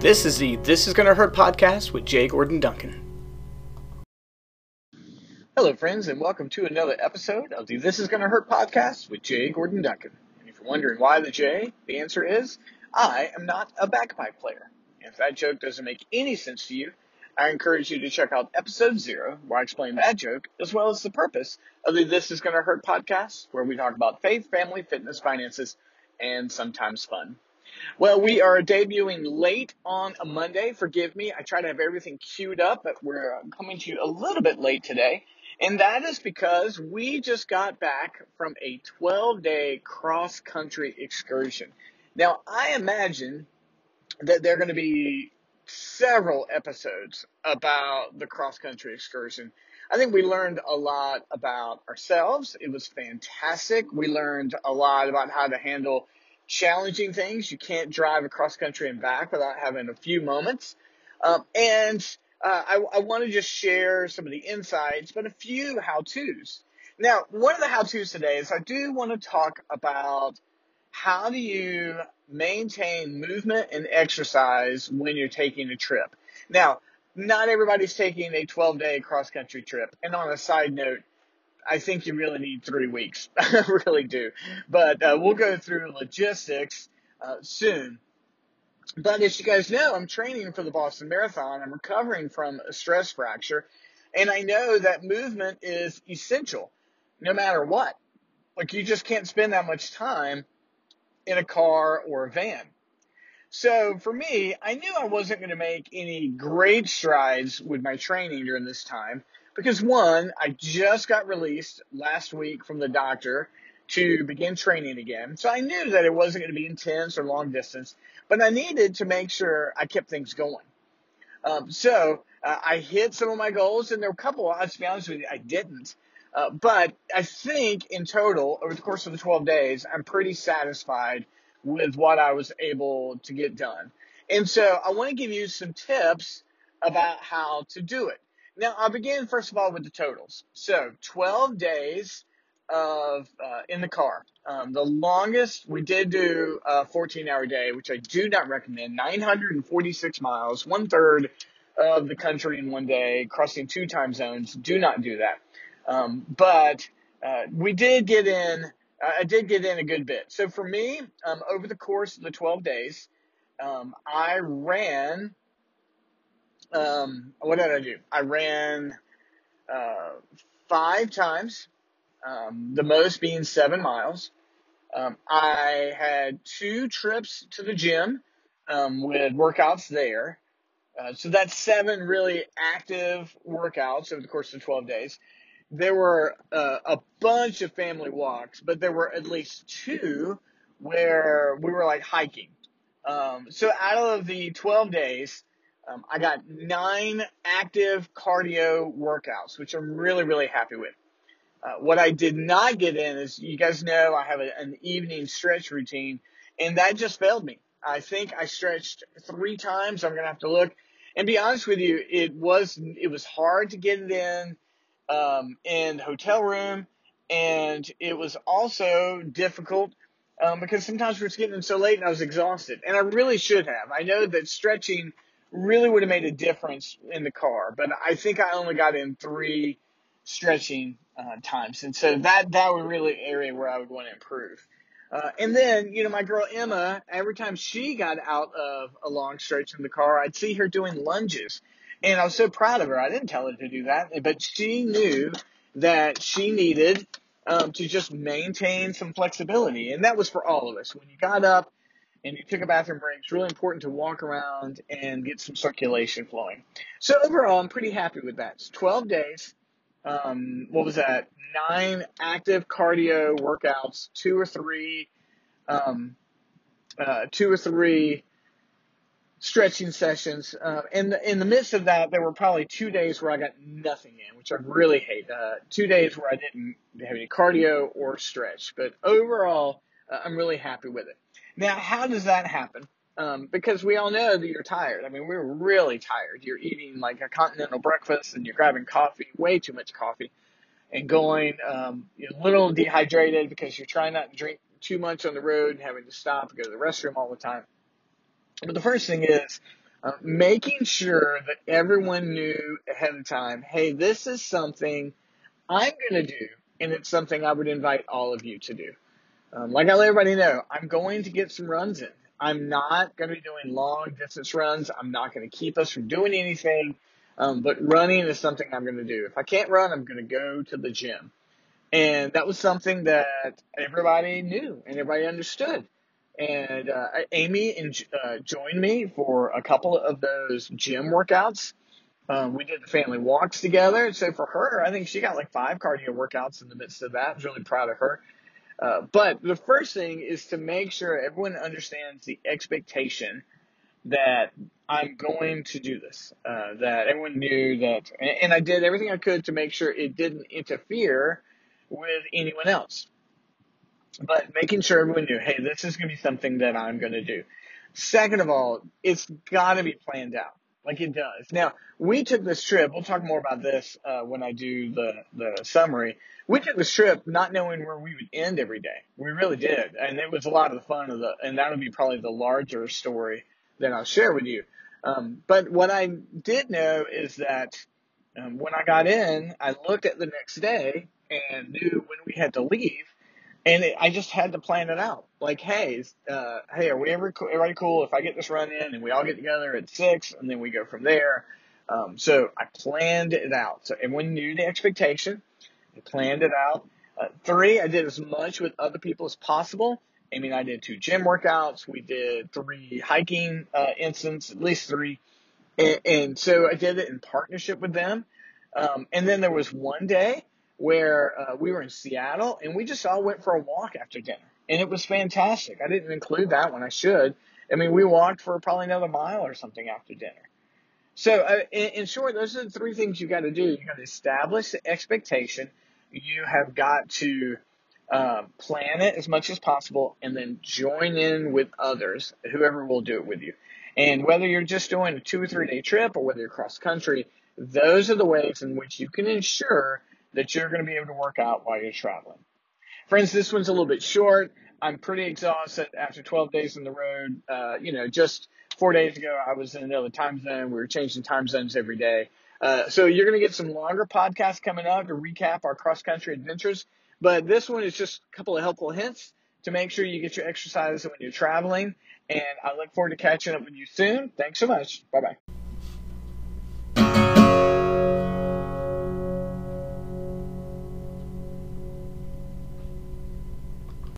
This is the This Is Gonna Hurt podcast with Jay Gordon Duncan. Hello, friends, and welcome to another episode of the This Is Gonna Hurt podcast with Jay Gordon Duncan. And if you're wondering why the J, the answer is I am not a bagpipe player. If that joke doesn't make any sense to you, I encourage you to check out episode zero, where I explain that joke, as well as the purpose of the This Is Gonna Hurt podcast, where we talk about faith, family, fitness, finances, and sometimes fun. Well, we are debuting late on a Monday. Forgive me. I try to have everything queued up, but we're uh, coming to you a little bit late today. And that is because we just got back from a 12 day cross country excursion. Now, I imagine that there are going to be several episodes about the cross country excursion. I think we learned a lot about ourselves. It was fantastic. We learned a lot about how to handle challenging things. You can't drive across country and back without having a few moments. Um, and uh, I, I want to just share some of the insights, but a few how to's. Now, one of the how to's today is I do want to talk about how do you maintain movement and exercise when you're taking a trip. Now, not everybody's taking a 12 day cross country trip. And on a side note, I think you really need three weeks. I really do. But uh, we'll go through logistics uh, soon. But as you guys know, I'm training for the Boston Marathon. I'm recovering from a stress fracture. And I know that movement is essential no matter what. Like you just can't spend that much time in a car or a van. So for me, I knew I wasn't going to make any great strides with my training during this time because one, I just got released last week from the doctor to begin training again. So I knew that it wasn't going to be intense or long distance, but I needed to make sure I kept things going. Um, so uh, I hit some of my goals, and there were a couple. I'll be honest with you, I didn't. Uh, but I think in total, over the course of the 12 days, I'm pretty satisfied with what I was able to get done. And so I want to give you some tips about how to do it. Now, I'll begin first of all with the totals. So, 12 days of uh, in the car. Um, the longest we did do a 14 hour day, which I do not recommend. 946 miles, one third of the country in one day, crossing two time zones. Do not do that. Um, but uh, we did get in. I did get in a good bit. So for me, um, over the course of the 12 days, um, I ran um, what did I do? I ran uh, five times, um, the most being seven miles. Um, I had two trips to the gym um, with workouts there. Uh, so that's seven really active workouts over the course of 12 days. There were uh, a bunch of family walks, but there were at least two where we were like hiking. Um, so out of the 12 days, um, I got nine active cardio workouts, which I'm really, really happy with. Uh, what I did not get in is, you guys know, I have a, an evening stretch routine, and that just failed me. I think I stretched three times. I'm gonna have to look. And be honest with you, it was it was hard to get it in um, in the hotel room, and it was also difficult um, because sometimes we're getting in so late, and I was exhausted. And I really should have. I know that stretching really would have made a difference in the car. But I think I only got in three stretching uh, times, and so that that was really area where I would want to improve. Uh, and then, you know, my girl Emma, every time she got out of a long stretch in the car, I'd see her doing lunges. And I was so proud of her. I didn't tell her to do that, but she knew that she needed um, to just maintain some flexibility. And that was for all of us. When you got up, and you took a bathroom break, it's really important to walk around and get some circulation flowing. So overall, I'm pretty happy with that. It's 12 days. Um, what was that? Nine active cardio workouts, two or three, um, uh, two or three stretching sessions. Uh, in the in the midst of that, there were probably two days where I got nothing in, which I really hate. Uh, two days where I didn't have any cardio or stretch. But overall, uh, I'm really happy with it. Now, how does that happen? Um, because we all know that you're tired. I mean, we're really tired. You're eating like a continental breakfast and you're grabbing coffee, way too much coffee, and going um, a little dehydrated because you're trying not to drink too much on the road and having to stop and go to the restroom all the time. But the first thing is, Uh, making sure that everyone knew ahead of time, hey, this is something I'm going to do, and it's something I would invite all of you to do. Um, like I let everybody know, I'm going to get some runs in. I'm not going to be doing long distance runs. I'm not going to keep us from doing anything. Um, but running is something I'm going to do. If I can't run, I'm going to go to the gym. And that was something that everybody knew and everybody understood. And uh, Amy in, uh, joined me for a couple of those gym workouts. Um, we did the family walks together. So for her, I think she got like five cardio workouts in the midst of that. I was really proud of her. Uh, but the first thing is to make sure everyone understands the expectation that I'm going to do this. Uh, that everyone knew that, and I did everything I could to make sure it didn't interfere with anyone else. But making sure everyone knew, hey, this is going to be something that I'm going to do. Second of all, it's got to be planned out. Like it does. Now, we took this trip. We'll talk more about this uh, when I do the, the summary. We took this trip not knowing where we would end every day. We really did. And it was a lot of the fun of the, and that would be probably the larger story that I'll share with you. Um, but what I did know is that um, when I got in, I looked at the next day and knew when we had to leave and it, I just had to plan it out. Like, hey, uh, hey, are we ever everybody cool if I get this run in and we all get together at six and then we go from there? Um, so I planned it out. So everyone knew the expectation. I planned it out. Uh, three, I did as much with other people as possible. I mean, I did two gym workouts. We did three hiking uh, instances, at least three. And, and, so I did it in partnership with them. Um, and then there was one day where uh, we were in Seattle and we just all went for a walk after dinner. And it was fantastic. I didn't include that one. I should. I mean, we walked for probably another mile or something after dinner. So, uh, in, in short, those are the three things you got to do. You got to establish the expectation. You have got to uh, plan it as much as possible, and then join in with others, whoever will do it with you. And whether you're just doing a two or three day trip, or whether you're cross country, those are the ways in which you can ensure that you're going to be able to work out while you're traveling. Friends, this one's a little bit short. I'm pretty exhausted after 12 days on the road. Uh, you know, just four days ago, I was in another time zone. We were changing time zones every day. Uh, so you're going to get some longer podcasts coming up to recap our cross country adventures. But this one is just a couple of helpful hints to make sure you get your exercise when you're traveling. And I look forward to catching up with you soon. Thanks so much. Bye bye.